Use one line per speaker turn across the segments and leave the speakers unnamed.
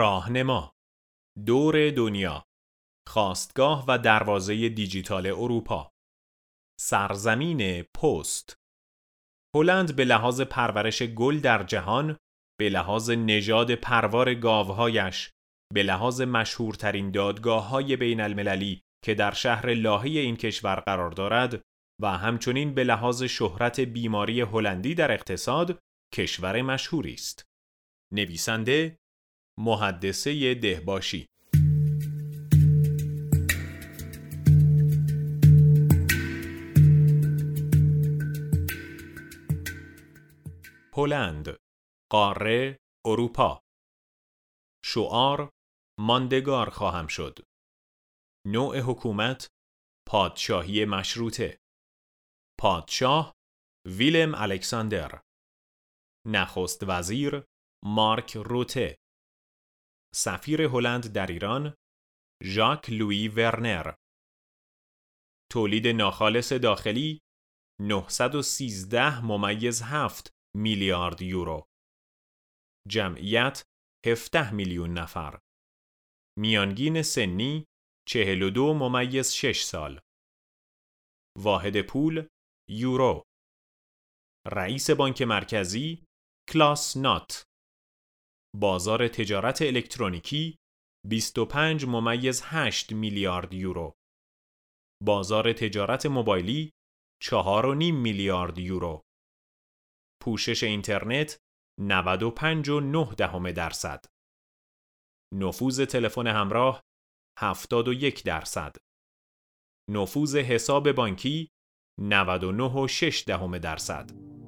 راهنما. دور دنیا خواستگاه و دروازه دیجیتال اروپا. سرزمین پست. هلند به لحاظ پرورش گل در جهان به لحاظ نژاد پروار گاوهایش به لحاظ مشهورترین دادگاه های بین المللی که در شهر لاهی این کشور قرار دارد و همچنین به لحاظ شهرت بیماری هلندی در اقتصاد کشور مشهوری است. نویسنده محدثه دهباشی. هلند قاره اروپا. شعار ماندگار خواهم شد. نوع حکومت پادشاهی مشروطه. پادشاه ویلم الکساندر. نخست وزیر مارک روته. سفیر هلند در ایران ژاک لویی ورنر. تولید ناخالص داخلی 913 ممیز 7 میلیارد یورو. جمعیت 17 میلیون نفر. میانگین سنی 42 ممیز 6 سال. واحد پول یورو. رئیس بانک مرکزی کلاس نات. بازار تجارت الکترونیکی 25 ممیز 8 میلیارد یورو. بازار تجارت موبایلی 4.5 میلیارد یورو. پوشش اینترنت 95.9 دهم درصد. نفوذ تلفن همراه 71 درصد. نفوذ حساب بانکی 99.6 دهم درصد.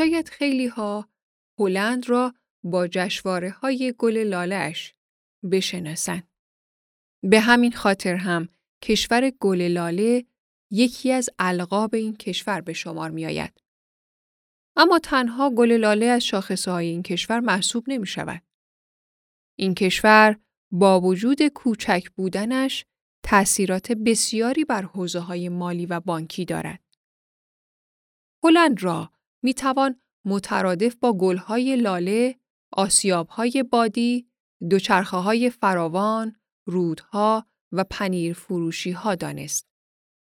شاید خیلی ها هلند را با جشواره های گل لالش بشناسند. به همین خاطر هم کشور گل لاله یکی از القاب این کشور به شمار می آید. اما تنها گل لاله از شاخصه های این کشور محسوب نمی شود. این کشور با وجود کوچک بودنش تأثیرات بسیاری بر حوزه های مالی و بانکی دارد. هلند را می توان مترادف با گلهای لاله، آسیابهای بادی، دوچرخه های فراوان، رودها و پنیر فروشی ها دانست.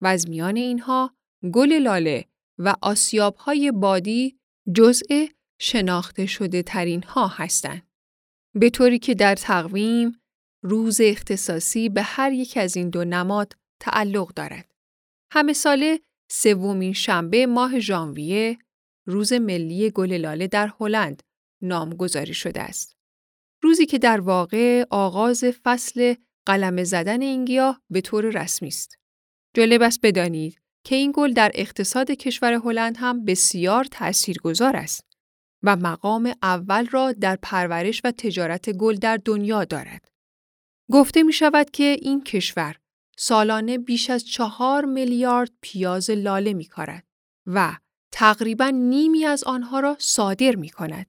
و از میان اینها گل لاله و آسیابهای بادی جزء شناخته شده ترین ها هستند. به طوری که در تقویم روز اختصاصی به هر یک از این دو نماد تعلق دارد. همه ساله سومین شنبه ماه ژانویه روز ملی گل لاله در هلند نامگذاری شده است. روزی که در واقع آغاز فصل قلم زدن این گیاه به طور رسمی است. جالب است بدانید که این گل در اقتصاد کشور هلند هم بسیار تاثیرگذار است و مقام اول را در پرورش و تجارت گل در دنیا دارد. گفته می شود که این کشور سالانه بیش از چهار میلیارد پیاز لاله می کارد و تقریبا نیمی از آنها را صادر می کند.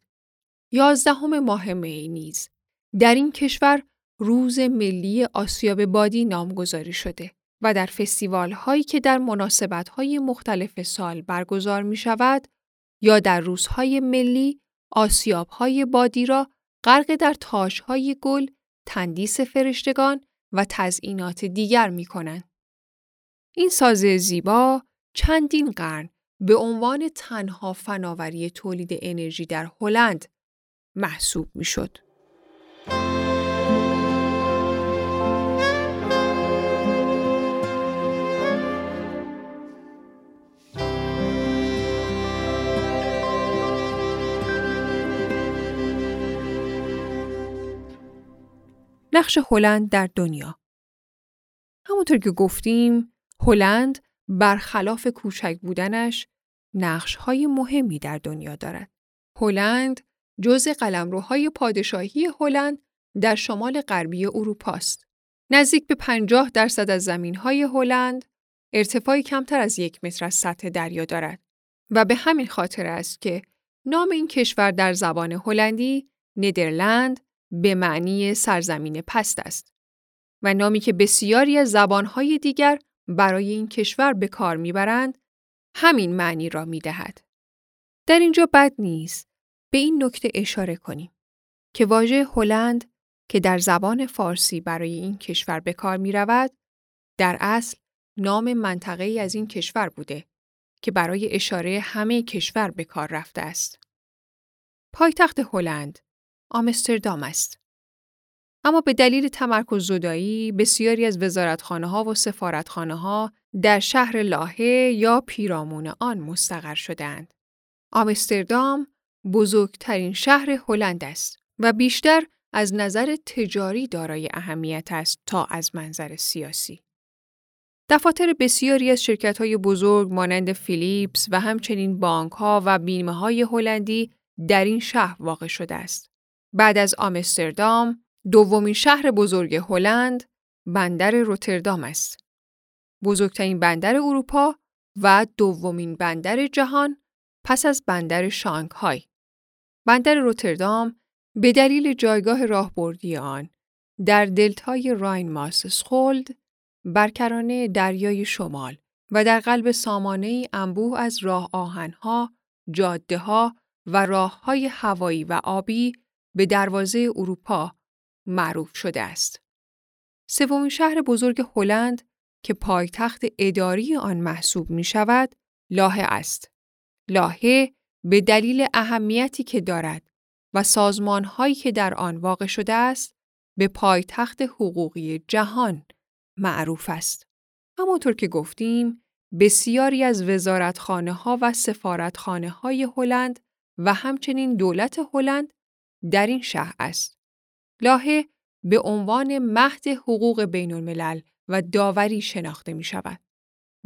یازدهم ماه می نیز در این کشور روز ملی آسیاب بادی نامگذاری شده و در فستیوال هایی که در مناسبت های مختلف سال برگزار می شود یا در روزهای ملی آسیاب های بادی را غرق در تاش های گل، تندیس فرشتگان و تزئینات دیگر می کنند. این سازه زیبا چندین قرن به عنوان تنها فناوری تولید انرژی در هلند محسوب می‌شد. نقش هلند در دنیا همونطور که گفتیم هلند برخلاف کوچک بودنش نقش‌های مهمی در دنیا دارد. هلند جزء قلمروهای پادشاهی هلند در شمال غربی اروپا است. نزدیک به 50 درصد از زمینهای هلند ارتفاعی کمتر از یک متر از سطح دریا دارد و به همین خاطر است که نام این کشور در زبان هلندی ندرلند به معنی سرزمین پست است و نامی که بسیاری از زبانهای دیگر برای این کشور به کار می‌برند همین معنی را می‌دهد. در اینجا بد نیست به این نکته اشاره کنیم که واژه هلند که در زبان فارسی برای این کشور به کار می رود، در اصل نام منطقه ای از این کشور بوده که برای اشاره همه کشور به کار رفته است. پایتخت هلند آمستردام است. اما به دلیل تمرکز زدایی بسیاری از وزارتخانه ها و سفارتخانه ها در شهر لاهه یا پیرامون آن مستقر شدند. آمستردام بزرگترین شهر هلند است و بیشتر از نظر تجاری دارای اهمیت است تا از منظر سیاسی. دفاتر بسیاری از شرکت های بزرگ مانند فیلیپس و همچنین بانک ها و بیمه های هلندی در این شهر واقع شده است. بعد از آمستردام، دومین شهر بزرگ هلند بندر روتردام است. بزرگترین بندر اروپا و دومین بندر جهان پس از بندر شانگهای. بندر روتردام به دلیل جایگاه راهبردی آن در دلتای راین ماس سخولد برکرانه دریای شمال و در قلب سامانه انبوه از راه آهنها، جاده ها و راه های هوایی و آبی به دروازه اروپا معروف شده است. سومین شهر بزرگ هلند که پایتخت اداری آن محسوب می شود، لاهه است. لاهه به دلیل اهمیتی که دارد و سازمانهایی که در آن واقع شده است، به پایتخت حقوقی جهان معروف است. همانطور که گفتیم، بسیاری از وزارتخانه ها و سفارتخانه های هلند و همچنین دولت هلند در این شهر است. لاهه به عنوان مهد حقوق بین الملل و داوری شناخته می شود.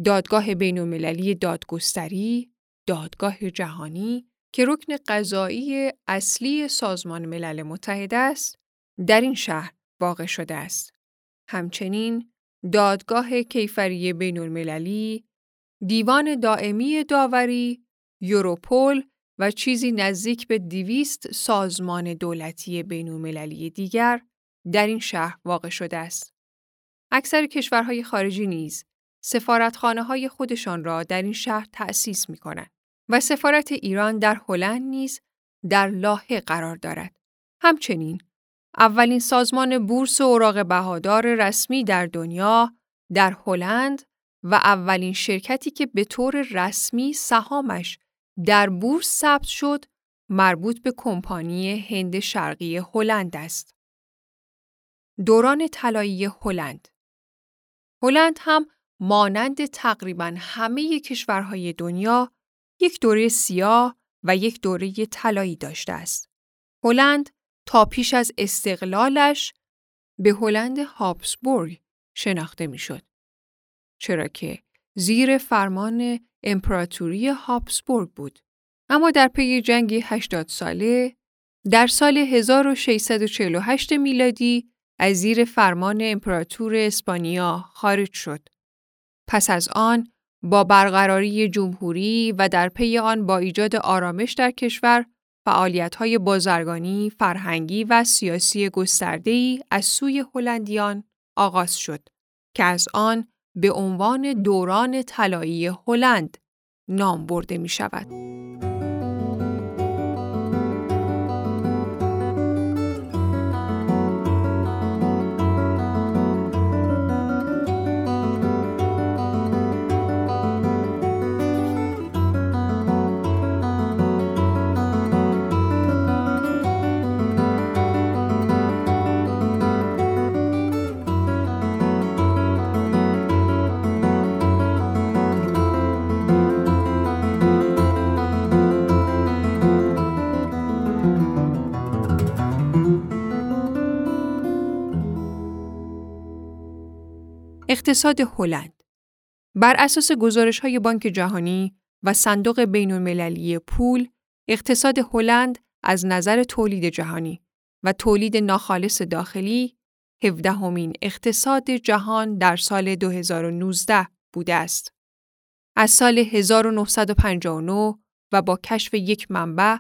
دادگاه بین المللی دادگستری، دادگاه جهانی که رکن قضایی اصلی سازمان ملل متحد است، در این شهر واقع شده است. همچنین دادگاه کیفری بین المللی، دیوان دائمی داوری، یوروپول و چیزی نزدیک به دیویست سازمان دولتی بین المللی دیگر در این شهر واقع شده است. اکثر کشورهای خارجی نیز سفارتخانه های خودشان را در این شهر تأسیس می کنند و سفارت ایران در هلند نیز در لاهه قرار دارد. همچنین اولین سازمان بورس و اوراق بهادار رسمی در دنیا در هلند و اولین شرکتی که به طور رسمی سهامش در بورس ثبت شد مربوط به کمپانی هند شرقی هلند است. دوران طلایی هلند هلند هم مانند تقریبا همه کشورهای دنیا یک دوره سیاه و یک دوره طلایی داشته است. هلند تا پیش از استقلالش به هلند هابسبورگ شناخته می‌شد. چرا که زیر فرمان امپراتوری هابسبورگ بود. اما در پی جنگ 80 ساله در سال 1648 میلادی از زیر فرمان امپراتور اسپانیا خارج شد. پس از آن با برقراری جمهوری و در پی آن با ایجاد آرامش در کشور فعالیت‌های بازرگانی، فرهنگی و سیاسی گسترده‌ای از سوی هلندیان آغاز شد که از آن به عنوان دوران طلایی هلند نام برده می شود. اقتصاد هلند بر اساس گزارش های بانک جهانی و صندوق بین المللی پول، اقتصاد هلند از نظر تولید جهانی و تولید ناخالص داخلی هفدهمین اقتصاد جهان در سال 2019 بوده است. از سال 1959 و با کشف یک منبع،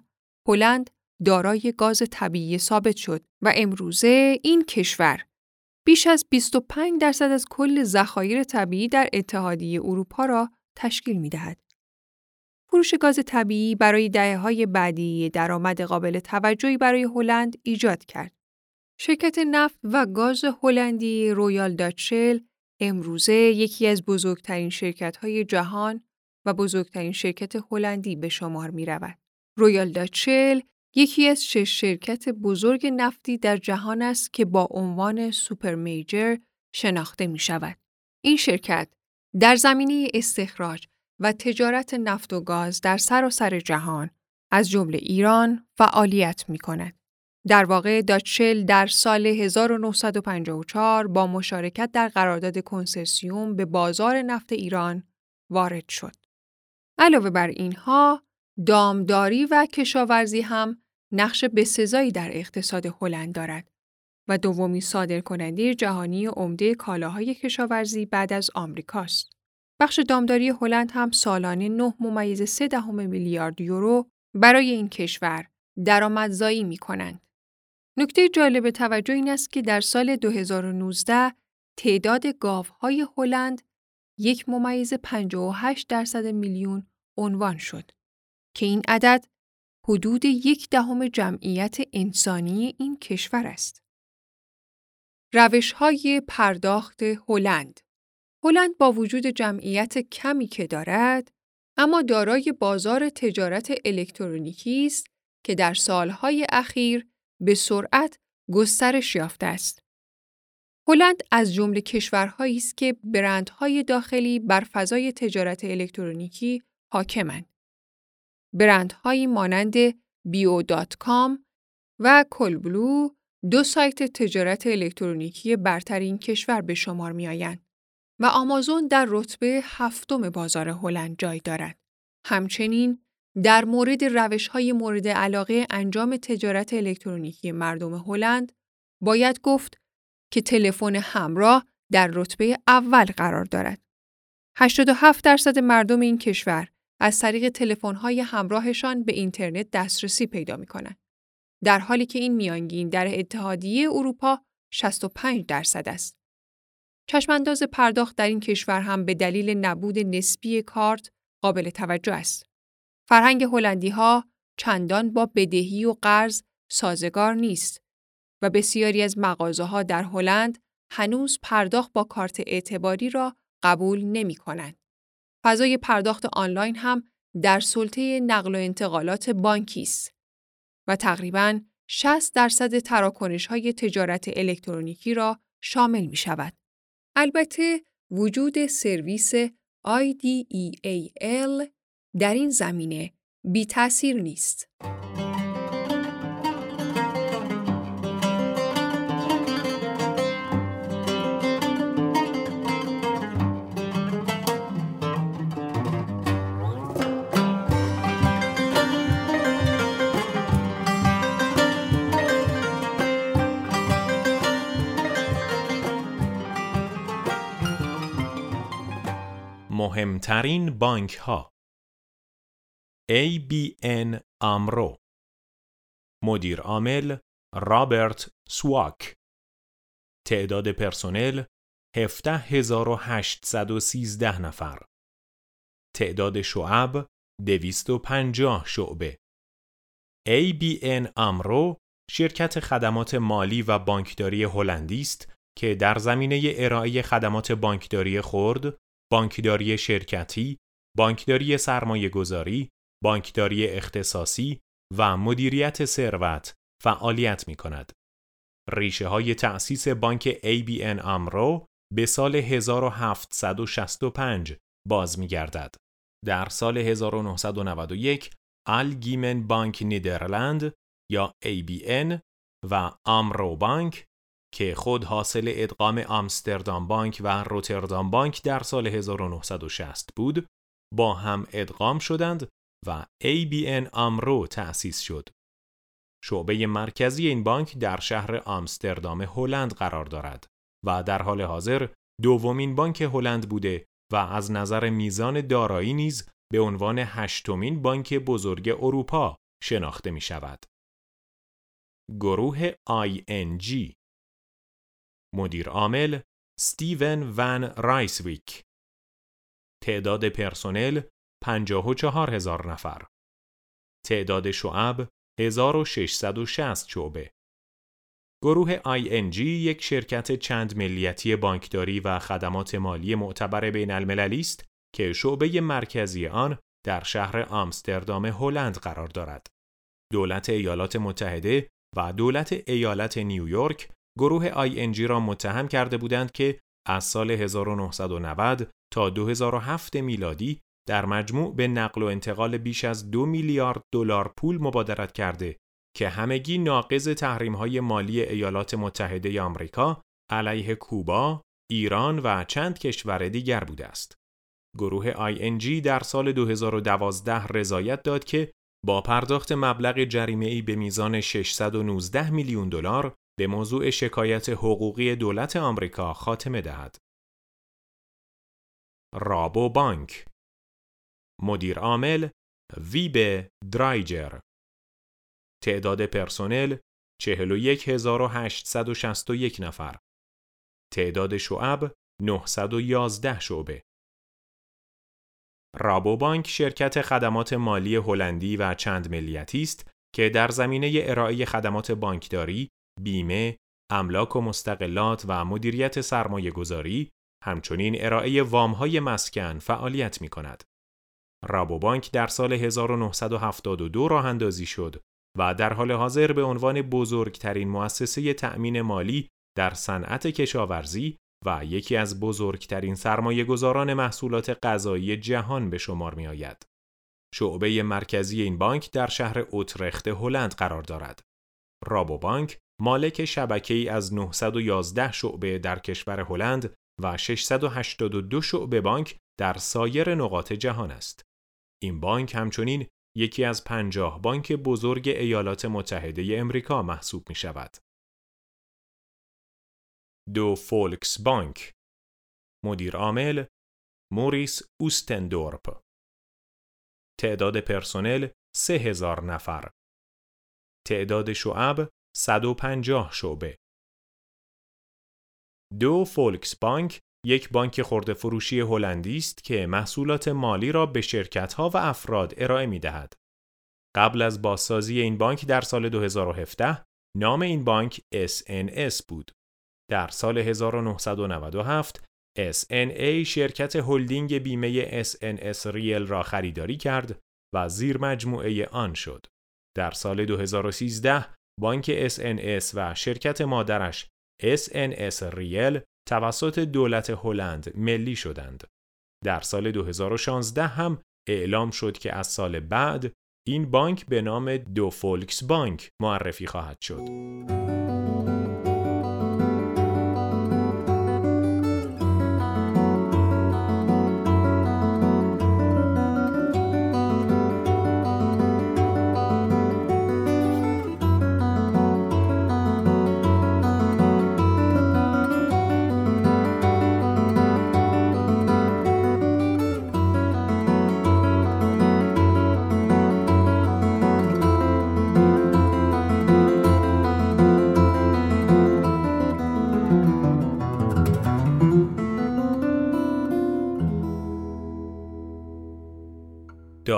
هلند دارای گاز طبیعی ثابت شد و امروزه این کشور بیش از 25 درصد از کل ذخایر طبیعی در اتحادیه اروپا را تشکیل می دهد. فروش گاز طبیعی برای دهه های بعدی درآمد قابل توجهی برای هلند ایجاد کرد. شرکت نفت و گاز هلندی Royal Dutch Shell امروزه یکی از بزرگترین شرکت های جهان و بزرگترین شرکت هلندی به شمار می رود. Royal Dutch Shell یکی از شش شرکت بزرگ نفتی در جهان است که با عنوان سوپر میجر شناخته می شود. این شرکت در زمینه استخراج و تجارت نفت و گاز در سراسر سر جهان از جمله ایران فعالیت می کند. در واقع داچل در سال 1954 با مشارکت در قرارداد کنسرسیوم به بازار نفت ایران وارد شد. علاوه بر اینها، دامداری و کشاورزی هم نقش بسزایی در اقتصاد هلند دارد و دومی صادرکننده جهانی عمده کالاهای کشاورزی بعد از آمریکاست. بخش دامداری هلند هم سالانه 9 ممیز 3 دهم میلیارد یورو برای این کشور درآمدزایی می کنند. نکته جالب توجه این است که در سال 2019 تعداد گاوهای هلند یک ممیز 58 درصد میلیون عنوان شد که این عدد حدود یک دهم جمعیت انسانی این کشور است. روش های پرداخت هلند هلند با وجود جمعیت کمی که دارد، اما دارای بازار تجارت الکترونیکی است که در سالهای اخیر به سرعت گسترش یافته است. هلند از جمله کشورهایی است که برندهای داخلی بر فضای تجارت الکترونیکی حاکمند. برندهایی مانند بیو.کام و کلبلو دو سایت تجارت الکترونیکی برترین کشور به شمار می آیند و آمازون در رتبه هفتم بازار هلند جای دارد. همچنین در مورد روش های مورد علاقه انجام تجارت الکترونیکی مردم هلند باید گفت که تلفن همراه در رتبه اول قرار دارد. 87 درصد مردم این کشور از طریق تلفن‌های همراهشان به اینترنت دسترسی پیدا می‌کنند. در حالی که این میانگین در اتحادیه اروپا 65 درصد است. چشمانداز پرداخت در این کشور هم به دلیل نبود نسبی کارت قابل توجه است. فرهنگ هلندی ها چندان با بدهی و قرض سازگار نیست و بسیاری از مغازه ها در هلند هنوز پرداخت با کارت اعتباری را قبول نمی کنند. فضای پرداخت آنلاین هم در سلطه نقل و انتقالات بانکی است و تقریباً 60 درصد تراکنش های تجارت الکترونیکی را شامل می شود. البته وجود سرویس IDEAL در این زمینه بی تاثیر نیست.
مهمترین بانک ها ABN آمرو مدیر عامل رابرت سواک. تعداد پرسنل 17813 نفر. تعداد شعب 250 شعبه. ABN آمرو شرکت خدمات مالی و بانکداری هلندی است که در زمینه ارائه خدمات بانکداری خرد، بانکداری شرکتی، بانکداری سرمایه گذاری، بانکداری اختصاصی و مدیریت ثروت فعالیت می کند. ریشه های تأسیس بانک ABN آمرو به سال 1765 باز می گردد. در سال 1991 گیمن بانک نیدرلند یا ABN و آمرو بانک که خود حاصل ادغام آمستردام بانک و روتردام بانک در سال 1960 بود با هم ادغام شدند و ABN آمرو تأسیس شد. شعبه مرکزی این بانک در شهر آمستردام هلند قرار دارد و در حال حاضر دومین بانک هلند بوده و از نظر میزان دارایی نیز به عنوان هشتمین بانک بزرگ اروپا شناخته می شود. گروه ING مدیر عامل ستیون ون رایسویک. تعداد پرسنل 54 هزار نفر. تعداد شعب 1660 شعبه. گروه ING یک شرکت چند ملیتی بانکداری و خدمات مالی معتبر بین المللی است که شعبه مرکزی آن در شهر آمستردام هلند قرار دارد. دولت ایالات متحده و دولت ایالت نیویورک گروه ING را متهم کرده بودند که از سال 1990 تا 2007 میلادی در مجموع به نقل و انتقال بیش از دو میلیارد دلار پول مبادرت کرده که همگی ناقض های مالی ایالات متحده آمریکا علیه کوبا، ایران و چند کشور دیگر بوده است. گروه ING در سال 2012 رضایت داد که با پرداخت مبلغ جریمه ای به میزان 619 میلیون دلار به موضوع شکایت حقوقی دولت آمریکا خاتمه دهد. رابو بانک. مدیر عامل ویب درایجر. تعداد پرسنل 41861 نفر. تعداد شعب 911 شعبه. رابوبانک شرکت خدمات مالی هلندی و چند ملیتی است که در زمینه ارائه خدمات بانکداری، بیمه، املاک و مستقلات و مدیریت سرمایه گذاری، همچنین ارائه وامهای مسکن فعالیت می کند. رابوبانک در سال 1972 راه اندازی شد و در حال حاضر به عنوان بزرگترین مؤسسه تأمین مالی در صنعت کشاورزی و یکی از بزرگترین سرمایه گذاران محصولات غذایی جهان به شمار می آید. شعبه مرکزی این بانک در شهر اوترخت هلند قرار دارد. رابو بانک مالک شبکه ای از 911 شعبه در کشور هلند و 682 شعبه بانک در سایر نقاط جهان است. این بانک همچنین یکی از پنجاه بانک بزرگ ایالات متحده امریکا محسوب می شود. دو فولکس بانک مدیر عامل موریس اوستندورپ تعداد پرسنل سه هزار نفر تعداد شعب 150 شعبه دو فولکس بانک یک بانک خورده فروشی هلندی است که محصولات مالی را به شرکت‌ها و افراد ارائه می‌دهد. قبل از بازسازی این بانک در سال 2017 نام این بانک SNS بود. در سال 1997 SNA شرکت هلدینگ بیمه SNS ریل را خریداری کرد و زیر مجموعه آن شد. در سال 2013 بانک SNS و شرکت مادرش SNS ریل توسط دولت هلند ملی شدند. در سال 2016 هم اعلام شد که از سال بعد این بانک به نام دو فولکس بانک معرفی خواهد شد.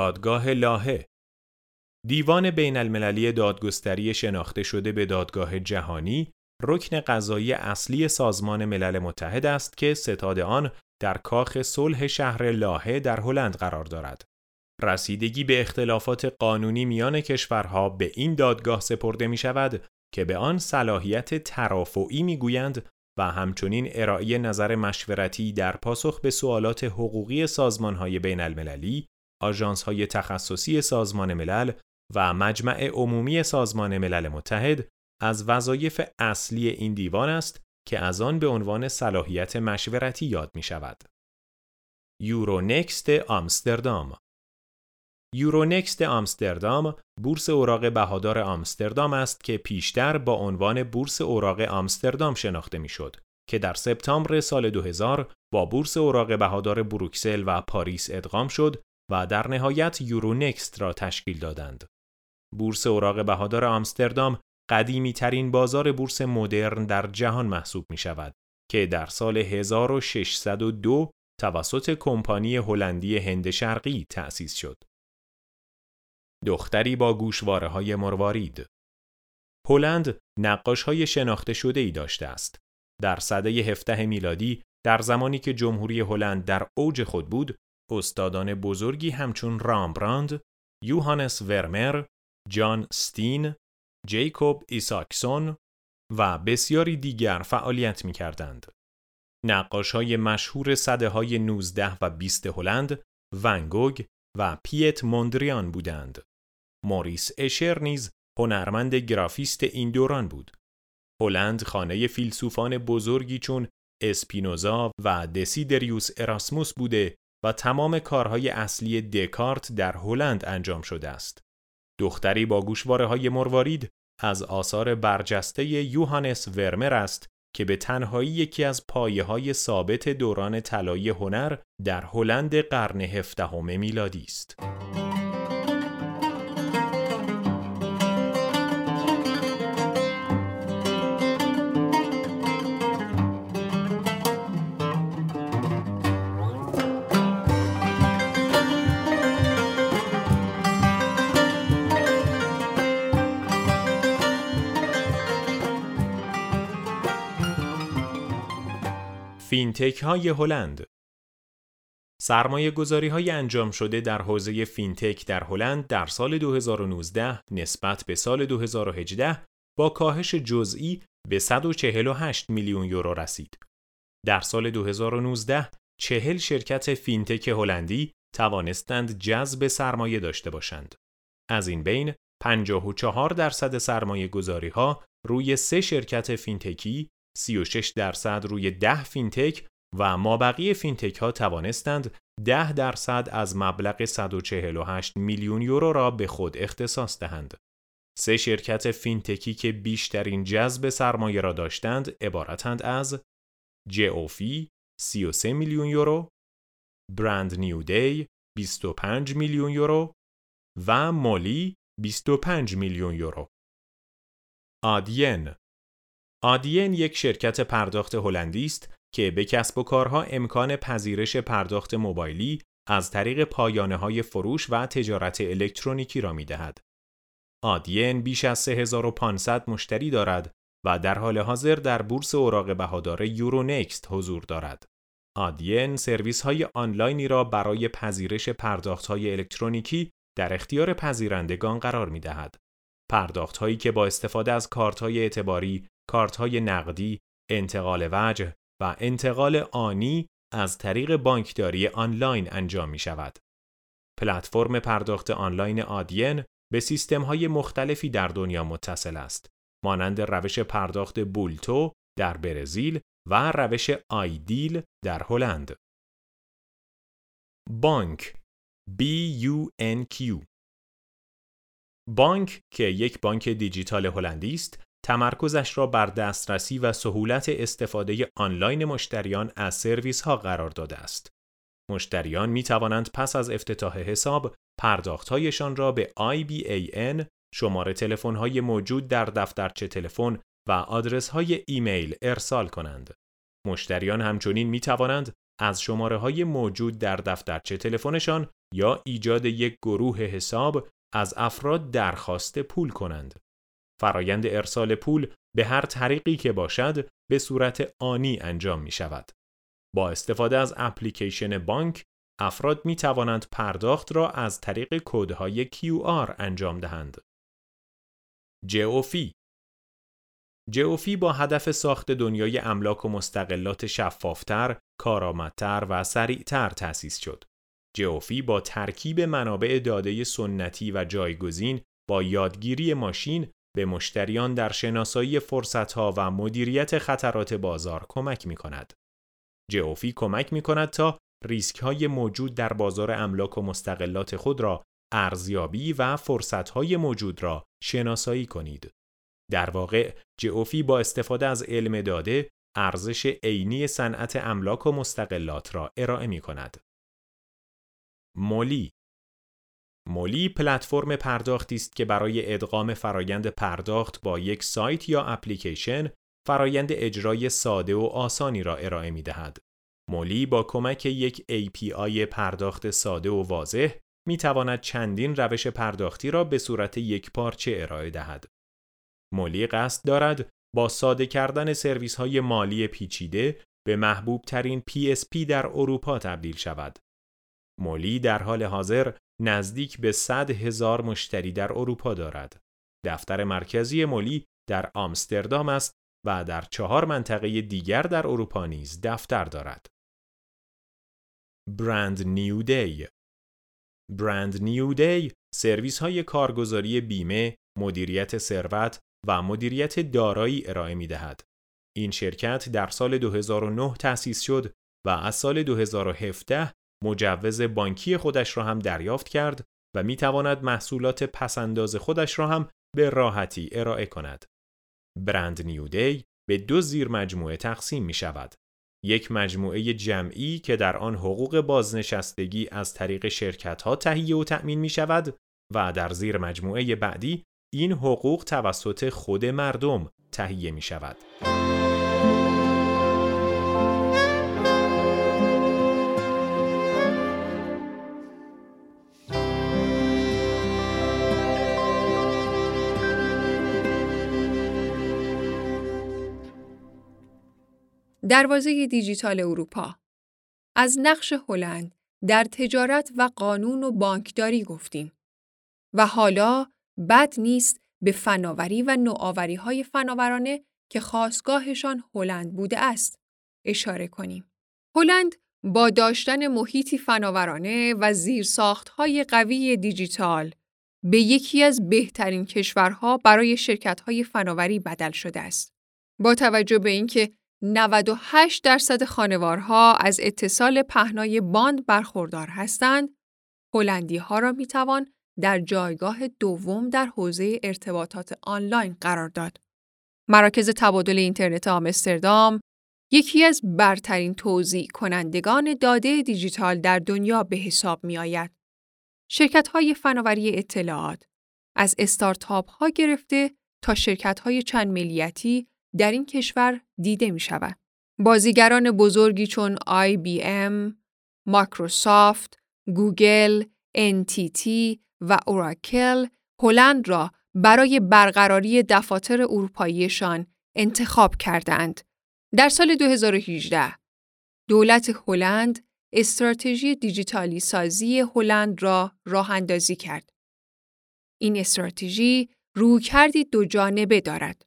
دادگاه لاهه دیوان بین المللی دادگستری شناخته شده به دادگاه جهانی رکن قضایی اصلی سازمان ملل متحد است که ستاد آن در کاخ صلح شهر لاهه در هلند قرار دارد. رسیدگی به اختلافات قانونی میان کشورها به این دادگاه سپرده می شود که به آن صلاحیت ترافعی می گویند و همچنین ارائه نظر مشورتی در پاسخ به سوالات حقوقی سازمانهای بین المللی آژانس های تخصصی سازمان ملل و مجمع عمومی سازمان ملل متحد از وظایف اصلی این دیوان است که از آن به عنوان صلاحیت مشورتی یاد می شود. یورونکست آمستردام یورونکست آمستردام بورس اوراق بهادار آمستردام است که پیشتر با عنوان بورس اوراق آمستردام شناخته می‌شد که در سپتامبر سال 2000 با بورس اوراق بهادار بروکسل و پاریس ادغام شد و در نهایت یورونکست را تشکیل دادند. بورس اوراق بهادار آمستردام قدیمی ترین بازار بورس مدرن در جهان محسوب می شود که در سال 1602 توسط کمپانی هلندی هند شرقی تأسیس شد. دختری با گوشواره های مروارید هلند نقاش های شناخته شده ای داشته است. در سده هفته میلادی در زمانی که جمهوری هلند در اوج خود بود، استادان بزرگی همچون رامبراند، یوهانس ورمر، جان ستین، جیکوب ایساکسون و بسیاری دیگر فعالیت می کردند. نقاش های مشهور صده های 19 و 20 هلند، ونگوگ و پیت موندریان بودند. موریس اشر نیز هنرمند گرافیست این دوران بود. هلند خانه فیلسوفان بزرگی چون اسپینوزا و دسیدریوس اراسموس بوده و تمام کارهای اصلی دکارت در هلند انجام شده است. دختری با گوشواره های مروارید از آثار برجسته یوهانس ورمر است که به تنهایی یکی از پایه های ثابت دوران طلایی هنر در هلند قرن هفدهم میلادی است. فینتک های هلند سرمایه گذاری های انجام شده در حوزه فینتک در هلند در سال 2019 نسبت به سال 2018 با کاهش جزئی به 148 میلیون یورو رسید. در سال 2019 چهل شرکت فینتک هلندی توانستند جذب سرمایه داشته باشند. از این بین 54 درصد سرمایه گذاری ها روی سه شرکت فینتکی 36 درصد روی 10 فینتک و مابقی فینتک ها توانستند 10 درصد از مبلغ 148 میلیون یورو را به خود اختصاص دهند. سه شرکت فینتکی که بیشترین جذب سرمایه را داشتند عبارتند از GeoPhy 33 میلیون یورو، Brand New Day 25 میلیون یورو و Mollie 25 میلیون یورو. آدین آدین یک شرکت پرداخت هلندی است که به کسب و کارها امکان پذیرش پرداخت موبایلی از طریق پایانه های فروش و تجارت الکترونیکی را می دهد. آدین بیش از 3500 مشتری دارد و در حال حاضر در بورس اوراق بهادار یورونکست حضور دارد. آدین سرویس های آنلاینی را برای پذیرش پرداخت های الکترونیکی در اختیار پذیرندگان قرار می دهد. پرداخت هایی که با استفاده از کارت های اعتباری کارت های نقدی، انتقال وجه و انتقال آنی از طریق بانکداری آنلاین انجام می شود. پلتفرم پرداخت آنلاین آدین به سیستم های مختلفی در دنیا متصل است. مانند روش پرداخت بولتو در برزیل و روش آیدیل در هلند. بانک B-U-N-Q بانک که یک بانک دیجیتال هلندی است تمرکزش را بر دسترسی و سهولت استفاده آنلاین مشتریان از سرویس ها قرار داده است. مشتریان می توانند پس از افتتاح حساب پرداختهایشان را به IBAN شماره تلفن های موجود در دفترچه تلفن و آدرس های ایمیل ارسال کنند. مشتریان همچنین می توانند از شماره های موجود در دفترچه تلفنشان یا ایجاد یک گروه حساب از افراد درخواست پول کنند. فرایند ارسال پول به هر طریقی که باشد به صورت آنی انجام می شود. با استفاده از اپلیکیشن بانک افراد می توانند پرداخت را از طریق کودهای QR انجام دهند. جئوفی جئوفی با هدف ساخت دنیای املاک و مستقلات شفافتر، کارآمدتر و سریعتر تأسیس شد. جئوفی با ترکیب منابع داده سنتی و جایگزین با یادگیری ماشین به مشتریان در شناسایی فرصتها و مدیریت خطرات بازار کمک می کند. جئوفی کمک می کند تا ریسک های موجود در بازار املاک و مستقلات خود را ارزیابی و فرصت های موجود را شناسایی کنید. در واقع جئوفی با استفاده از علم داده ارزش عینی صنعت املاک و مستقلات را ارائه می کند. مولی مولی پلتفرم پرداختی است که برای ادغام فرایند پرداخت با یک سایت یا اپلیکیشن فرایند اجرای ساده و آسانی را ارائه می دهد. مولی با کمک یک API پرداخت ساده و واضح می تواند چندین روش پرداختی را به صورت یک پارچه ارائه دهد. مولی قصد دارد با ساده کردن سرویس های مالی پیچیده به محبوب ترین PSP در اروپا تبدیل شود. مولی در حال حاضر نزدیک به 100 هزار مشتری در اروپا دارد. دفتر مرکزی مولی در آمستردام است و در چهار منطقه دیگر در اروپا نیز دفتر دارد. برند نیو دی برند نیو دی سرویس های کارگزاری بیمه، مدیریت ثروت و مدیریت دارایی ارائه می دهد. این شرکت در سال 2009 تأسیس شد و از سال 2017 مجوز بانکی خودش را هم دریافت کرد و می تواند محصولات پسنداز خودش را هم به راحتی ارائه کند. برند نیو دی به دو زیر مجموعه تقسیم می شود. یک مجموعه جمعی که در آن حقوق بازنشستگی از طریق شرکت ها تهیه و تأمین می شود و در زیر مجموعه بعدی این حقوق توسط خود مردم تهیه می شود.
دروازه دیجیتال اروپا از نقش هلند در تجارت و قانون و بانکداری گفتیم و حالا بد نیست به فناوری و نوآوری های فناورانه که خواستگاهشان هلند بوده است اشاره کنیم. هلند با داشتن محیطی فناورانه و های قوی دیجیتال به یکی از بهترین کشورها برای شرکت‌های فناوری بدل شده است. با توجه به اینکه 98 درصد خانوارها از اتصال پهنای باند برخوردار هستند، هلندی ها را می توان در جایگاه دوم در حوزه ارتباطات آنلاین قرار داد. مراکز تبادل اینترنت آمستردام یکی از برترین توضیح کنندگان داده دیجیتال در دنیا به حساب می آید. شرکت های فناوری اطلاعات از استارتاپ ها گرفته تا شرکت های چند ملیتی در این کشور دیده می شود. بازیگران بزرگی چون IBM، مایکروسافت، گوگل، NTT و اوراکل هلند را برای برقراری دفاتر اروپاییشان انتخاب کردند. در سال 2018 دولت هلند استراتژی دیجیتالی سازی هلند را راه اندازی کرد. این استراتژی رویکردی دو جانبه دارد.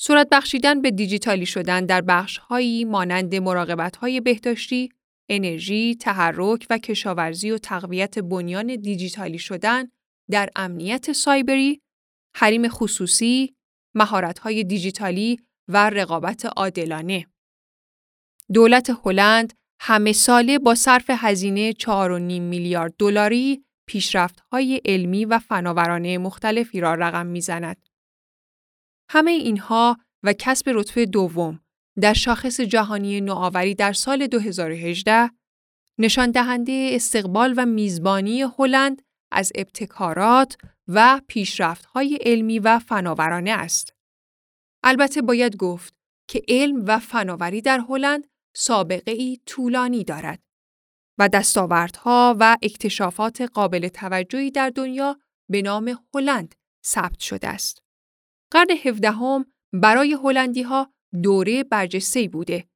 صورت بخشیدن به دیجیتالی شدن در بخشهایی مانند مراقبت‌های بهداشتی، انرژی، تحرک و کشاورزی و تقویت بنیان دیجیتالی شدن در امنیت سایبری، حریم خصوصی، مهارت‌های دیجیتالی و رقابت عادلانه. دولت هلند همه ساله با صرف هزینه 4.5 میلیارد دلاری پیشرفت‌های علمی و فناورانه مختلفی را رقم می‌زند. همه اینها و کسب رتبه دوم در شاخص جهانی نوآوری در سال 2018 نشان دهنده استقبال و میزبانی هلند از ابتکارات و پیشرفت‌های علمی و فناورانه است. البته باید گفت که علم و فناوری در هلند سابقه ای طولانی دارد و دستاوردها و اکتشافات قابل توجهی در دنیا به نام هلند ثبت شده است. قرن هفدهم برای هلندی ها دوره برجسته بوده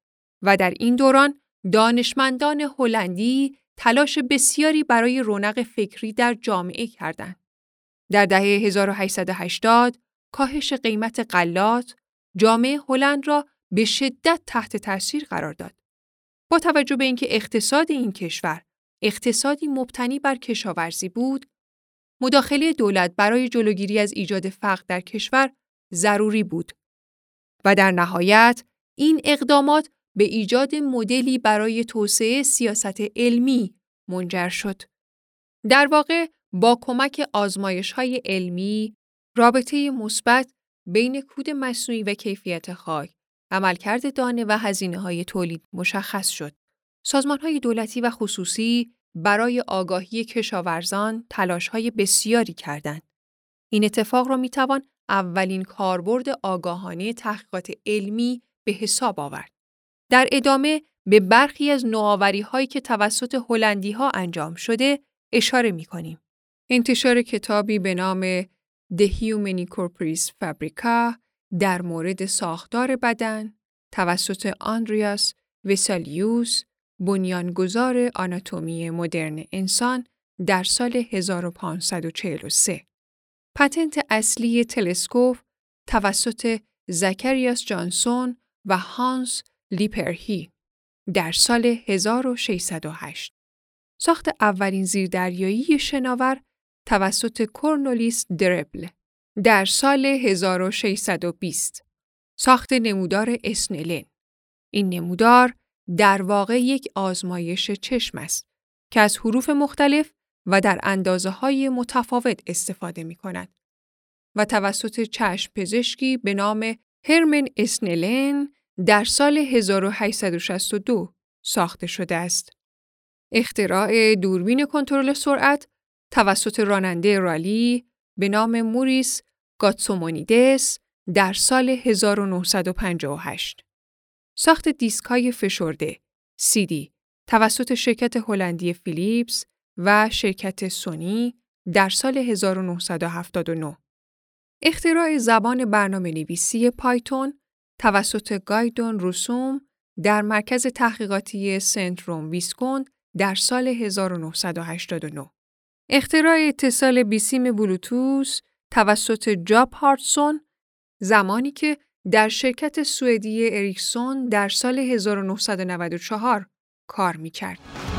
و در این دوران دانشمندان هلندی تلاش بسیاری برای رونق فکری در جامعه کردند. در دهه 1880 کاهش قیمت غلات جامعه هلند را به شدت تحت تاثیر قرار داد. با توجه به اینکه اقتصاد این کشور اقتصادی مبتنی بر کشاورزی بود، مداخله دولت برای جلوگیری از ایجاد فقر در کشور ضروری بود و در نهایت این اقدامات به ایجاد مدلی برای توسعه سیاست علمی منجر شد. در واقع با کمک آزمایش های علمی رابطه مثبت بین کود مصنوعی و کیفیت خاک، عملکرد دانه و هزینه های تولید مشخص شد. سازمان های دولتی و خصوصی برای آگاهی کشاورزان تلاش های بسیاری کردند. این اتفاق را می توان اولین کاربرد آگاهانه تحقیقات علمی به حساب آورد. در ادامه به برخی از نوآوری هایی که توسط هلندی ها انجام شده اشاره می کنیم. انتشار کتابی به نام The Human Corporis Fabrica در مورد ساختار بدن توسط آندریاس وسالیوس بنیانگذار آناتومی مدرن انسان در سال 1543 پتنت اصلی تلسکوپ توسط زکریاس جانسون و هانس لیپرهی در سال 1608 ساخت اولین زیردریایی شناور توسط کورنولیس دربل در سال 1620 ساخت نمودار اسنلن. این نمودار در واقع یک آزمایش چشم است که از حروف مختلف و در اندازه های متفاوت استفاده می کند و توسط چشم پزشکی به نام هرمن اسنلن در سال 1862 ساخته شده است. اختراع دوربین کنترل سرعت توسط راننده رالی به نام موریس گاتسومونیدس در سال 1958. ساخت دیسک های فشرده CD توسط شرکت هلندی فیلیپس و شرکت سونی در سال 1979. اختراع زبان برنامه نویسی پایتون توسط گایدون روسوم در مرکز تحقیقاتی سنتروم ویسکوند در سال 1989. اختراع اتصال بیسیم بلوتوس توسط جاب هارتسون زمانی که در شرکت سوئدی اریکسون در سال 1994 کار می کرد.